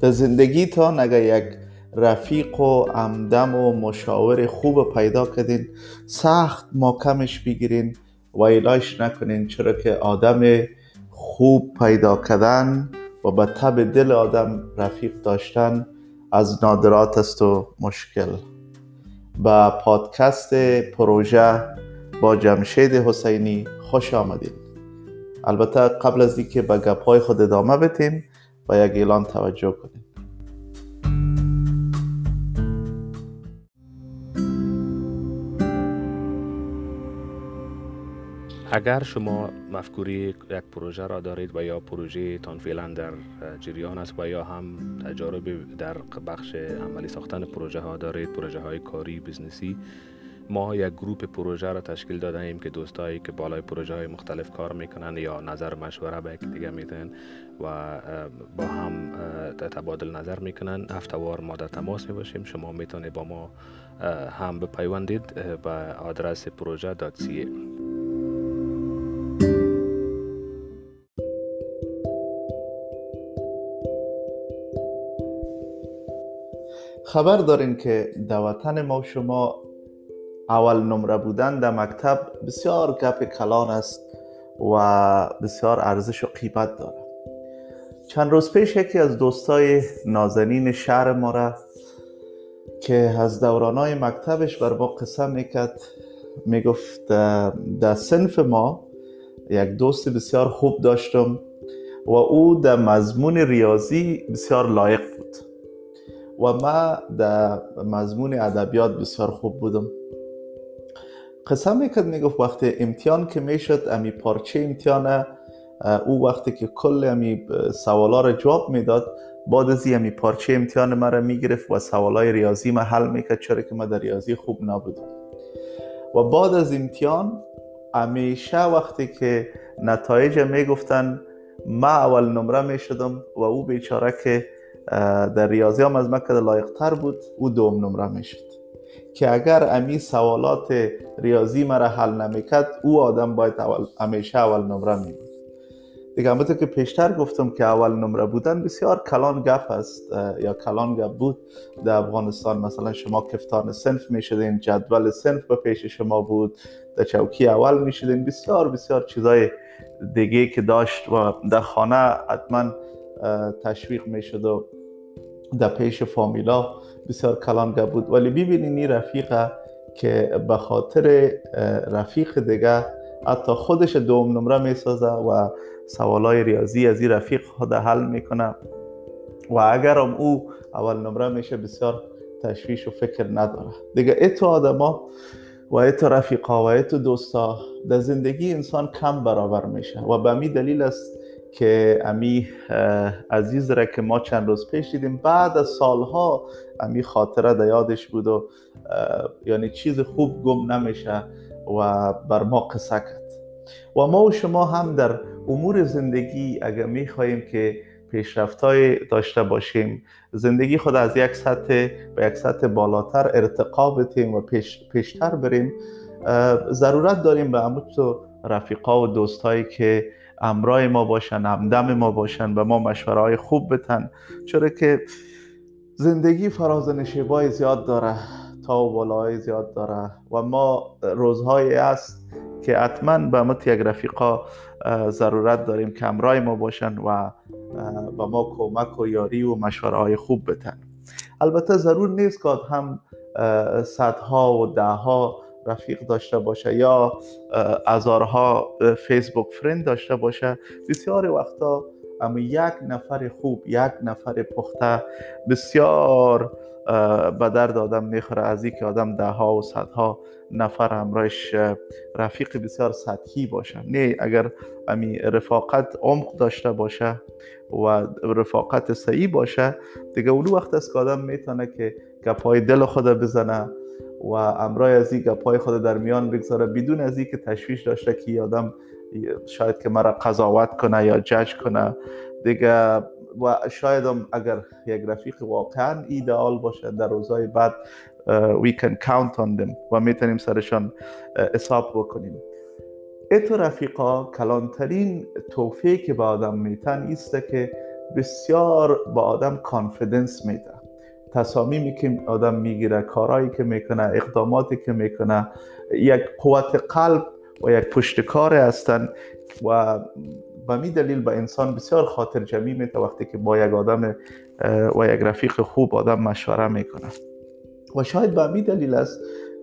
در زندگیتان اگر یک رفیق و همدم و مشاور خوب پیدا کردین. سخت محکمش بگیرین. و ایلاش نکنین. چرا که آدم خوب پیدا کردن و به تب دل آدم رفیق داشتن از نادرات است و مشکل. به پادکست پروژه با جمشید حسینی خوش آمدید البته قبل از اینکه به گپهای خود ادامه بتیم و یک اعلان توجه کنیم. اگر شما مفکوری یک پروژه را دارید و یا پروژه تان فعلا در جریان است و یا هم تجارب در بخش عملی ساختن پروژه ها دارید پروژه های کاری بزنسی ما یک گروپ پروژه را تشکیل داده ایم که دوستایی که بالای پروژه های مختلف کار می‌کنن یا نظر مشوره به یک دیگه میدن و با هم تبادل نظر می‌کنن هفتوار ما در تماس می باشیم شما می‌تونید با ما هم بپیوندید به آدرس پروژه خبر دارین که در وطن ما شما اول نمره بودن در مکتب بسیار گپ کلان است و بسیار ارزش و قیمت داره چند روز پیش یکی از دوستای نازنین شهر ما را که از دورانای مکتبش بر ما قصه می‌کرد می‌گفت در سنف ما یک دوست بسیار خوب داشتم و او در مضمون ریاضی بسیار لایق بود. و ما در مضمون ادبیات بسیار خوب بودم. قسم می‌کرد می‌گفت وقتی امتحان که می‌شد امی پارچه امتحان او وقتی که کل امی سوالا را جواب می‌داد بعد از امی پارچه امتحان مرا می‌گرفت و سوالای ریاضی ما حل می‌کرد چرا که ما در ریاضی خوب نبودم و بعد از امتحان همیشه وقتی که نتایج می‌گفتن ما اول نمره می‌شدم و او بیچاره که در ریاضی هم از من که لایق تر بود او دوم نمره می‌شد. که اگر امی سوالات ریاضی مرا حل نمی‌کرد او آدم باید اول همیشه اول نمره می بود دیگه همونطور که پیشتر گفتم که اول نمره بودن بسیار کلان گپ است یا کلان گپ بود. در افغانستان مثلا شما کفتان سنف می شدین جدول سنف به پیش شما بود. در چوکی اول می شدین بسیار بسیار چیزای دیگه که داشت و در خانه حتما تشویق می شد و در پیش فامیلا بسیار کلانگه بود. ولی ببینین این رفیقه که به خاطر رفیق دیگه حتی خودش دوم نمره می‌سازه و سوالای ریاضی از این رفیق خود حل می‌کنه. و اگر هم او اول نمره میشه بسیار تشویش و فکر نداره. دیگه ایتو آدما و ایتو رفیقا و ایتو دوستا در زندگی انسان کم برابر میشه و به می دلیل است که امی عزیز را که ما چند روز پیش دیدیم بعد از سالها امی خاطره در یادش بود و یعنی چیز خوب گم نمیشه و بر ما قصه کرد. و ما و شما هم در امور زندگی اگر می خواهیم که پیشرفت داشته باشیم زندگی خود از یک سطح به یک سطح بالاتر ارتقا بتیم و پیش، پیشتر بریم ضرورت داریم به همون تو رفیقا و دوستایی که امرای ما باشن همدم ما باشن و ما مشوره های خوب بتن. چرا که زندگی فراز نشیبای زیاد داره تا و بالای زیاد داره و ما روزهایی است که حتما به مت یک ضرورت داریم که امرای ما باشن و به ما کمک و یاری و مشوره های خوب بتن. البته ضرور نیست که هم صدها و دهها رفیق داشته باشه یا هزارها فیسبوک فرند داشته باشه بسیار وقتا اما یک نفر خوب یک نفر پخته بسیار به درد آدم می‌خوره. از که آدم ده ها و صدها نفر همراهش رفیق بسیار سطحی باشه. نه اگر امی رفاقت عمق داشته باشه و رفاقت صحیح باشه دیگه اولو وقت است که آدم می‌تونه که گپای دل خود بزنه و امرای از این گپای خود در میان بگذاره بدون از که تشویش داشته که آدم شاید که مرا قضاوت کنه یا جج کنه. دیگه و شاید هم اگر یک رفیق واقعا ایدئال باشه در روزهای بعد we can count on them و می‌تونیم سرشان حساب بکنیم. ایتو رفیقا کلانترین توفیه که به آدم میتن ایسته که بسیار با آدم کانفیدنس میده. تصامیمی که آدم می‌گیره کارهایی که می‌کنه اقداماتی که می‌کنه یک قوت قلب و یک پشتکار هستند و به می دلیل به انسان بسیار خاطر جمعی میده وقتی که با یک آدم و یک رفیق خوب آدم مشوره می‌کنه. و شاید به می دلیل است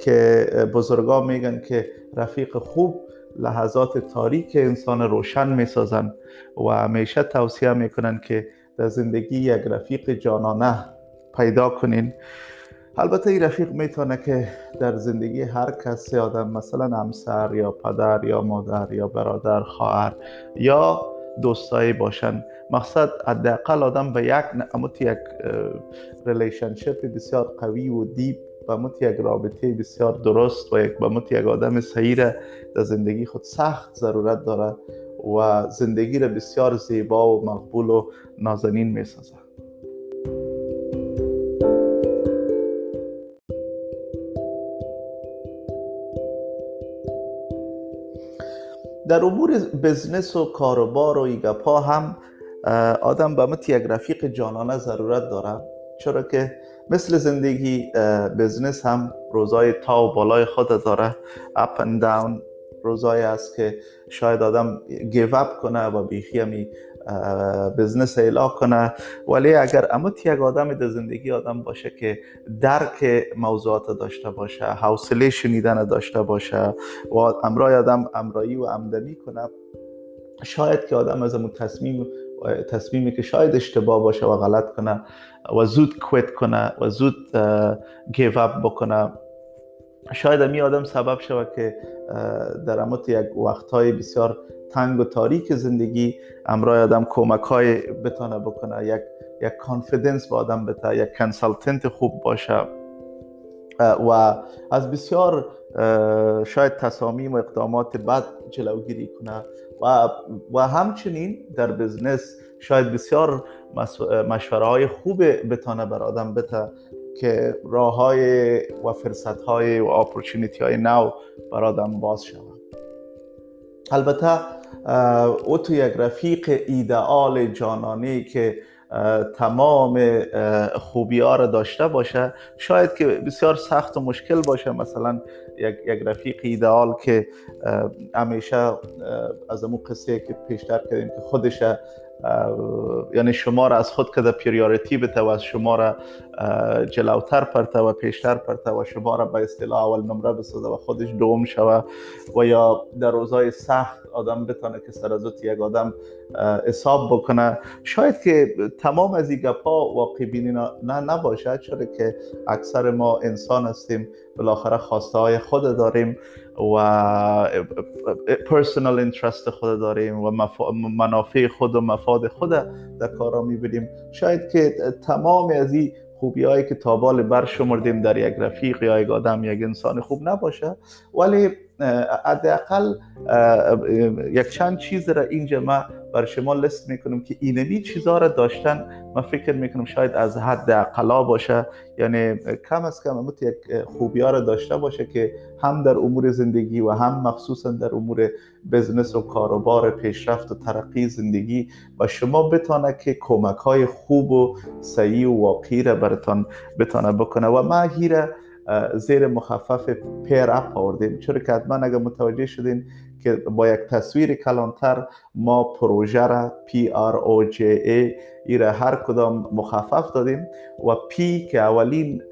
که بزرگا میگن که رفیق خوب لحظات تاریک انسان روشن می‌سازن و همیشه توصیه می‌کنن که در زندگی یک رفیق جانانه پیدا کنین. البته این رفیق می‌تونه که در زندگی هر کسی آدم مثلا همسر یا پدر یا مادر یا برادر خواهر یا دوستایی باشن. مقصد حداقل آدم به یک اموت یک relationship بسیار قوی و deep به مت یک رابطه بسیار درست و یک به یک آدم صحیح در زندگی خود سخت ضرورت داره و زندگی را بسیار زیبا و مقبول و نازنین می‌سازه در امور business و کاروبار و ای گپا هم آدم به مت یک رفیق جانانه ضرورت داره. چرا که مثل زندگی business هم روزای تا و بالای خود داره. up and down روزایی است که شاید آدم give up کنه و بیخی همی business ایلا کنه. ولی اگر امت یک آدم در زندگی آدم باشه که درک موضوعات داشته باشه حوصله شنیدن داشته باشه و امرای آدم امرایی و امدنی کنه شاید که آدم از اون تصمیم تصمیمی که شاید اشتباه باشه و غلط کنه و زود quit کنه و زود give up بکنه. شاید امی آدم سبب شود که در امت یک وقتهای بسیار تنگ و تاریک زندگی امرای آدم کمک های بتانه بکنه یک یک confidence با آدم بده یک consultant خوب باشه. و از بسیار شاید تصامیم و اقدامات بد جلوگیری کنه. و, و همچنین در بزنس شاید بسیار مشوره های خوب بتانه بر آدم بده که راه های و فرصت های و اپورچونیتی های نو بر آدم باز شود. البته او تو یک رفیق ایدئال جانانه که تمام خوبی ها را داشته باشه شاید که بسیار سخت و مشکل باشه. مثلا یک, یک رفیق ایدئال که همیشه از امو قصه که پیشتر کردیم که خودش یعنی شما را از خود کده پریاریتی بته و از شما را جلوتر پرته و پیشتر پرته و شما را به اصطلاح اول نمره بسازه و خودش دوم شوه و یا در روزهای سخت آدم بتانه که سر از یک آدم حساب بکنه. شاید که تمام از این گپا واقعی بینی نه نباشه چرا که اکثر ما انسان هستیم بالاخره خواسته های خود داریم و پرسونال اینترست خود داریم و منافع خود و مفاد خود در کارا می‌بینیم. شاید که تمام از این خوبی هایی که تابال بر شمردیم در یک رفیق یا یک آدم یک انسان خوب نباشه ولی حداقل یک چند چیز را اینجا ما بر شما لست می‌کنم که اینمی چیزها را داشتن. من فکر می‌کنم شاید از حد اقلا باشه. یعنی کم از کم امت یک خوبی ها را داشته باشه که هم در امور زندگی و هم مخصوصا در امور بزنس و کاروبار پیشرفت و ترقی زندگی و شما بتانه که کمک های خوب و صحیح و واقعی را برتان بتانه بکنه. و ما هیره زیر مخفف پیر اپ آوردیم چرا که حتما اگر متوجه شدین که با یک تصویر کلانتر ما پروژه را پی آر او جی ای ای را هر کدام مخفف دادیم و پی که اولین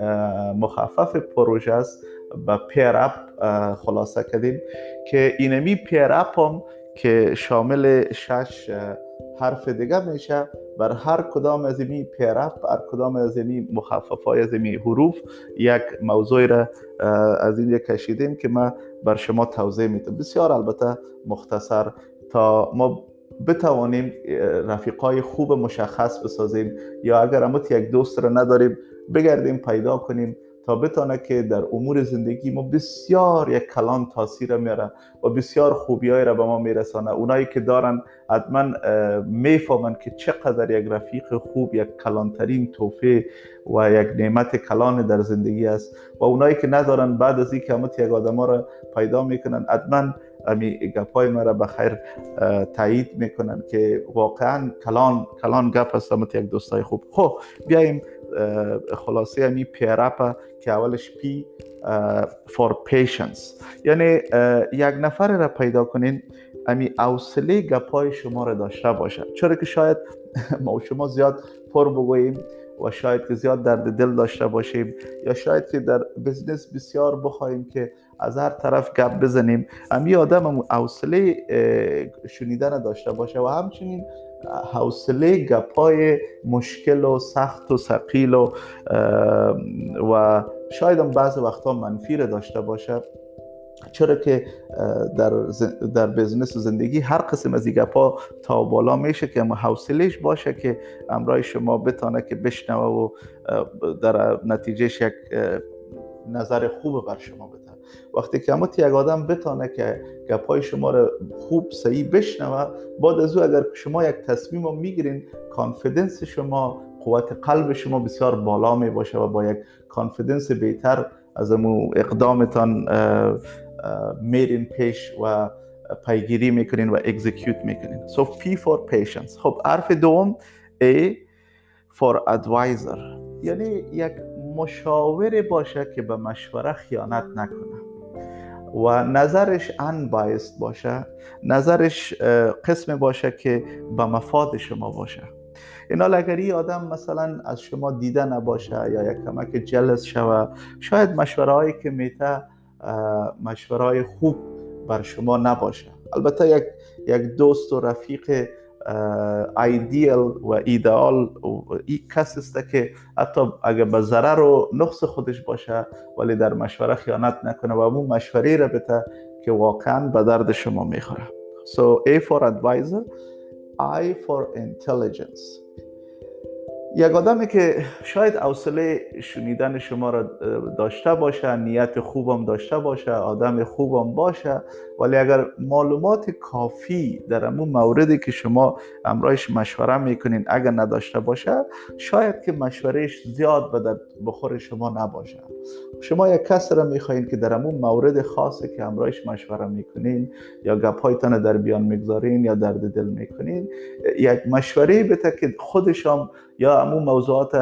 مخفف پروژه است به پیر اپ خلاصه کردیم که اینمی پیر اپ هم که شامل شش حرف دیگه میشه. بر هر کدام از این پیرف هر کدام از این مخفف های از این حروف یک موضوع را از این کشیدیم که ما بر شما توضیح میدم. بسیار البته مختصر. تا ما بتوانیم رفیقای خوب مشخص بسازیم یا اگر امت یک دوست را نداریم بگردیم پیدا کنیم. تا بتانه که در امور زندگی ما بسیار یک کلان تاثیر میاره و بسیار خوبیایی را به ما میرسانه. اونایی که دارن حتما می‌فهمن که چقدر یک رفیق خوب یک کلانترین توفه و یک نعمت کلان در زندگی است. و اونایی که ندارن بعد از اینکه همت یک آدم را پیدا می‌کنن. حتما امی گپای مرا به خیر تایید می‌کنن که واقعا کلان کلان گپ است. یک دوستای خوب. خب بیایم خلاصه امی pair up که اولش P for patience یعنی یک نفر را پیدا کنین امی اوصله گپای شما را داشته باشه. چرا که شاید ما شما زیاد پر بگوییم و شاید که زیاد درد دل داشته باشیم یا شاید که در بزنس بسیار بخواهیم که از هر طرف گپ بزنیم. امی آدم حوصله شنیدن داشته باشه و همچنین حوصله گپای مشکل و سخت و سقیل و و شاید هم بعض وقتا منفی داشته باشه. چرا که در, در business و زندگی هر قسم از گپا تا بالا میشه که اما حوصلهش باشه که امرای شما بتانه که بشنوه و در نتیجهش یک نظر خوب بر شما بده. وقتی که امت یک آدم بتانه که گپای شما رو خوب صحیح بشنوه بعد از او اگر شما یک تصمیم رو می‌گیرین confidence شما قوت قلب شما بسیار بالا می باشه و با یک confidence بهتر از امو اقدامتان میرین پیش و پیگیری می‌کنین و اکزیکیوت می‌کنین. So P for patience. خب حرف دوم A for advisor. یعنی یک مشاور باشه که به مشوره خیانت نکنه. و نظرش unbiased باشه نظرش قسم باشه که به مفاد شما باشه. این حال اگر این آدم مثلا از شما دیده نباشه یا یک کمک جلس شوه. شاید مشوره هایی که میته مشوره های خوب بر شما نباشه. البته یک یک دوست و رفیق ایدیل و ایدئال این کس است که حتی اگر به ضرر و نقص خودش باشه ولی در مشوره خیانت نکنه و اون مشوره را بته که واقعا به درد شما می‌خوره. So A for advisor I for intelligence. یک آدمی که شاید حوصله شنیدن شما را داشته باشه نیت خوبم داشته باشه آدم خوبم باشه ولی اگر معلومات کافی در امون موردی که شما امرایش مشوره می‌کنین اگر نداشته باشه شاید که مشورهش زیاد به بخور شما نباشه. شما یک کس را می‌خواین که در امون مورد خاصی که امرایش مشوره می‌کنین یا گپایتان در بیان می‌گذارین یا درد دل می‌کنین یک مشوره بده که خودشم یا امون موضوعات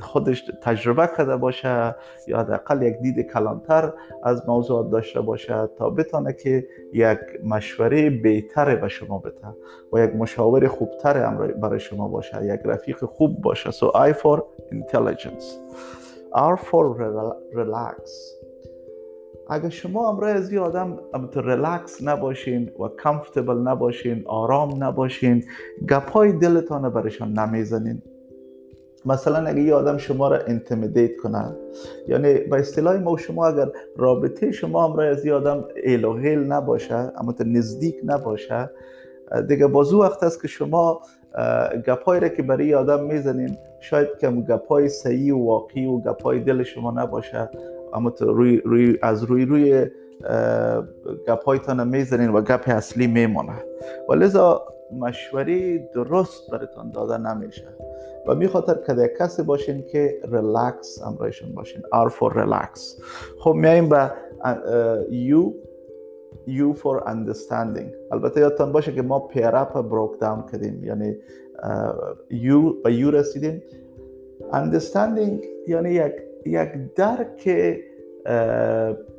خودش تجربه کرده باشه یا حداقل یک دید کلانتر از موضوعات داشته باشه تا بتانه که یک مشوره بهتر به شما بده و یک مشاور خوبتر برای شما باشه یک رفیق خوب باشه. So I for intelligence. R for relax. اگر شما امروز از این آدم ریلکس نباشین و کمفتبل نباشین آرام نباشین گپای دلتان برشان نمی‌زنین. مثلا اگه یه آدم شما را انتمیدیت کنه یعنی به اصطلاح ما شما اگر رابطه شما هم از یه آدم الوهیل نباشه اما نزدیک نباشه دیگه بازو وقت است که شما گپایی را که برای آدم می‌زنین شاید که گپای صحیح و واقعی و گپای دل شما نباشه اما روی, روی از روی روی گپایتان می‌زنین و گپ اصلی میمونه و لذا مشوری درست براتان داده نمیشه. و می خاطر که کسی باشین که ریلکس همراهشون باشین. R for relax. خب میاییم به U U for understanding. البته یادتان باشه که ما پیرپ بروک داون کردیم. یعنی U به U رسیدیم. Understanding یعنی یک یک درک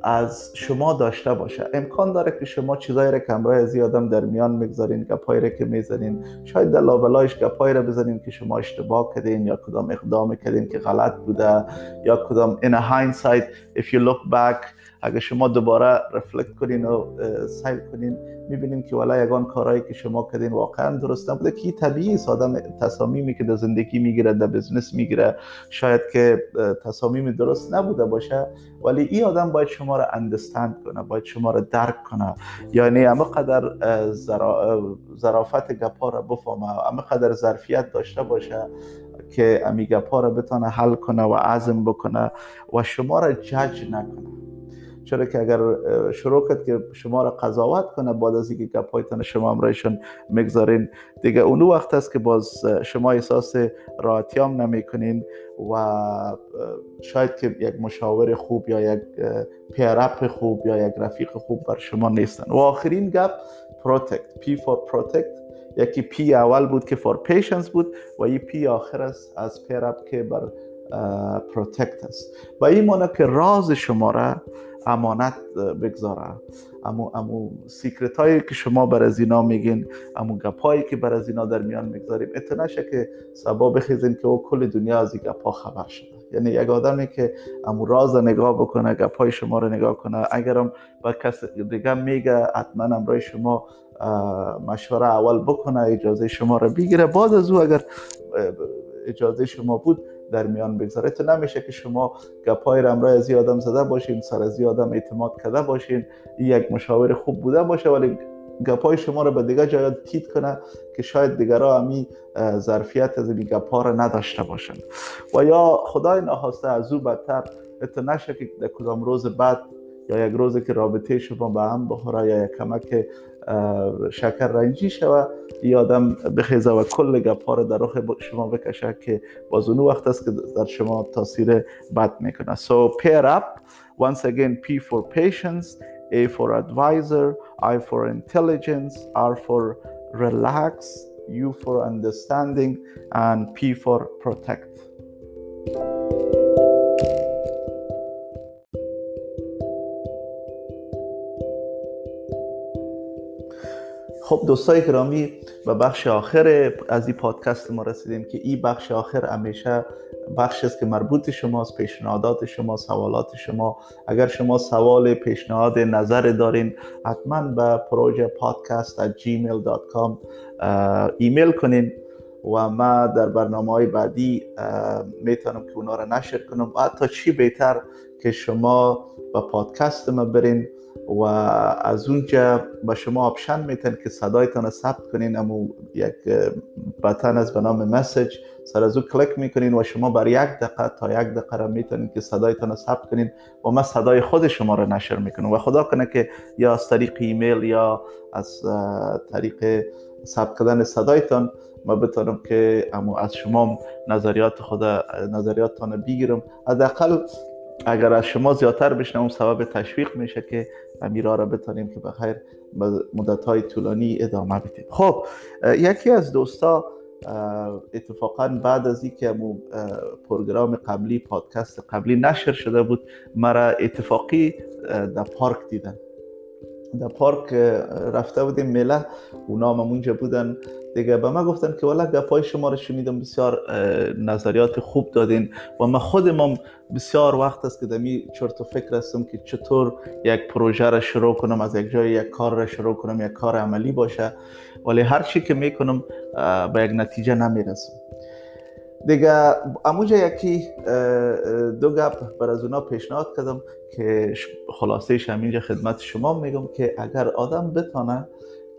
از شما داشته باشه. امکان داره که شما چیزایی را که همراه آدم در میان می‌گذارین گپایی را که می‌زنین. شاید در لابلایش گپایی را بزنین که شما اشتباه کردین یا کدام اقدام کردین که غلط بوده یا کدام in a hindsight if you look back اگر شما دوباره رفلکت کنین و سیل کنین می‌بینیم که والا یگان کارهایی که شما کردین واقعا درست نبوده. که طبیعی است؟ آدم تصامیمی که در زندگی می‌گیره در بزنس می‌گیره. شاید که تصامیم درست نبوده باشه. ولی این آدم باید شما را اندستند کنه باید شما را درک کنه. یعنی اما قدر ظرافت گپا را بفهمه. اما قدر ظرفیت داشته باشه که امی گپا را بتانه حل کنه و عزم بکنه و شما را جج نکنه. چرا که اگر شروع کرد که شما را قضاوت کنه بعد از اینکه گپایتان شما امرایشان می‌گذارین. دیگه اون وقت است که باز شما احساس راحتیام نمی‌کنین و شاید که یک مشاور خوب یا یک pair up خوب یا یک رفیق خوب بر شما نیستن. و آخرین گپ protect P for protect یکی P اول بود که for patience بود و این P آخر است از pair up که بر protect است. و این مانه که راز شما را امانت بگذاره امو, امو secret هایی که شما بر از اینا میگین امو گپ هایی که بر از اینا در میان می‌گذاریم اتنشه که سبا بخیزین که او کل دنیا از این گپ ها خبر شده. یعنی یک آدمی که امو راز نگاه بکنه گپ های شما رو نگاه کنه اگرم با کس دیگه میگه حتما امرای شما مشوره اول بکنه اجازه شما رو بگیره. بعد از او اگر اجازه شما بود در میان بگذاره تو نمیشه که شما گپای رمرای از آدم زده باشین سر از آدم اعتماد کرده باشین یک مشاور خوب بوده باشه ولی گپای شما رو به دیگه جای تیت کنه که شاید دیگرها همی ظرفیت از این گپا رو نداشته باشن. و یا خدای نخواسته از او بدتر نشه که در کدام روز بعد یا یک روزی که رابطه شما به هم بخوره یا یک کمک شکر رنجی شوه یا آدم بخیزه و کل گپ رو در رخ شما بکشه که باز اون وقت است که در شما تاثیر بد می‌کنه. So pair up. Once again P for patience A for advisor I for intelligence R for relax U for understanding and P for protect. خب دوستای گرامی به بخش آخر از این پادکست ما رسیدیم که این بخش آخر همیشه بخش است که مربوط شماست پیشنهادات شما سوالات شما. اگر شما سوال پیشنهاد نظر دارین حتما به پروژه پادکست at gmail.com ایمیل کنین و ما در برنامه های بعدی می‌تونم که اونا را نشر کنم. و حتی چی بهتر که شما به پادکست ما برین و از اونجا به شما option میتن که صدایتان ثبت کنین. اما یک button از به نام message سر از او کلیک می‌کنین و شما بر یک دقیقه تا یک دقیقه را می‌تونین که صدایتان ثبت کنین و ما صدای خود شما را نشر می‌کنم. و خدا کنه که یا از طریق ایمیل یا از طریق ثبت کردن صدایتان ما بتونم که اما از شما نظریات خود نظریاتتان بگیرم. حداقل اگر از شما زیادتر بشنوم سبب تشویق میشه که امیرا را بتانیم که بخیر مدت های طولانی ادامه بدیم. خب یکی از دوستا اتفاقا بعد از اینکه مو پروگرام قبلی پادکست قبلی نشر شده بود مرا اتفاقی در پارک دیدن. در پارک رفته بودیم میله. اونا هم اونجا بودن. دیگه به ما گفتن که والا گپای شما رو شنیدم بسیار نظریات خوب دادین و من خودم بسیار وقت است که دمی چرت و فکر هستم که چطور یک پروژه را شروع کنم از یک جای یک کار را شروع کنم یک کار عملی باشه. ولی هر چی که می‌کنم به یک نتیجه نمی‌رسم. دیگه اموجا یکی دو گپ بر از اونا پیشنهاد کردم که خلاصه همینجا خدمت شما میگم که اگر آدم بتانه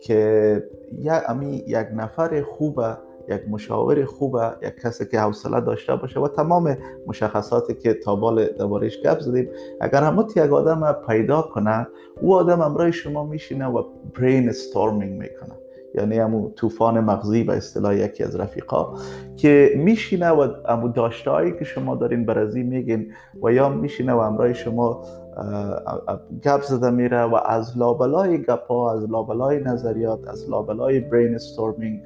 که یک امی یک نفر خوبه یک مشاور خوبه یک کسی که حوصله داشته باشه و تمام مشخصاتی که تا بال گپ زدیم اگر همه یک آدم پیدا کنه او آدم امرای شما میشینه و برین استورمینگ می‌کنه. یعنی همون طوفان مغزی به اصطلاح یکی از رفیقا که میشینه و همون داشته که شما دارین برازی میگین و یا میشینه و امرای شما گپ زده میره و از لابلای گپ ها از لابلای نظریات از لابلای brainstorming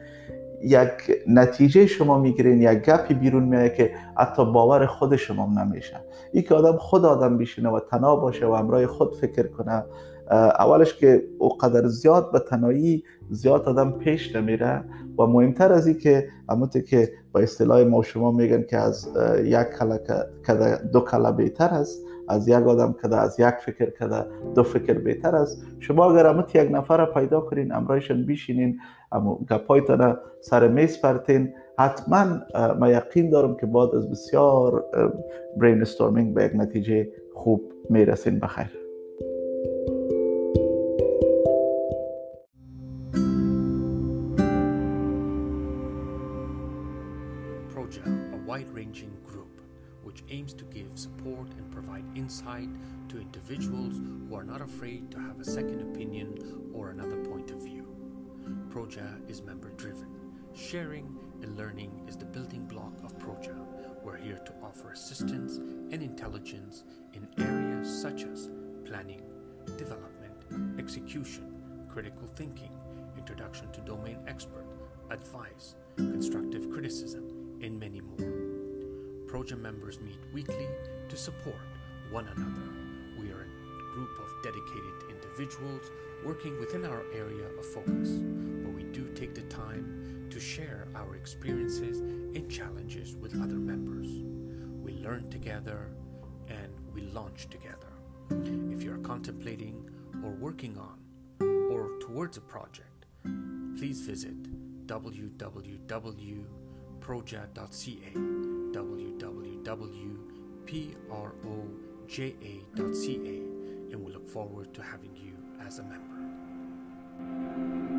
یک نتیجه شما می‌گیرین یک گپی بیرون میاد که حتی باور خود شما نمیشه. ای که آدم خود آدم بیشینه و تنها باشه و امرای خود فکر کنه اولش که او قدر زیاد به تنهایی زیاد آدم پیش نمیره و مهمتر از این که همونطور که با اصطلاح ما شما میگن که از یک کله دو کله بهتر است از یک آدم کده از یک فکر کده دو فکر بهتر است. شما اگر امت یک نفر پیدا کنین امرایشان بیشینین اما گپایتان سر میز پرتین حتما ما یقین دارم که بعد از بسیار برین استورمینگ به یک نتیجه خوب می‌رسین. بخیر. Wide ranging group which aims to give support and provide insight to individuals who are not afraid to have a second opinion or another point of view. Proja is member driven. Sharing and learning is the building block of Proja. We're here to offer assistance and intelligence in areas such as planning, development, execution, critical thinking, introduction to domain expert, advice, constructive criticism, and many more. Proja members meet weekly to support one another. We are a group of dedicated individuals working within our area of focus, but we do take the time to share our experiences and challenges with other members. We learn together and we launch together. If you are contemplating or working on or towards a project, please visit www.proja.ca www.proja.ca and we look forward to having you as a member.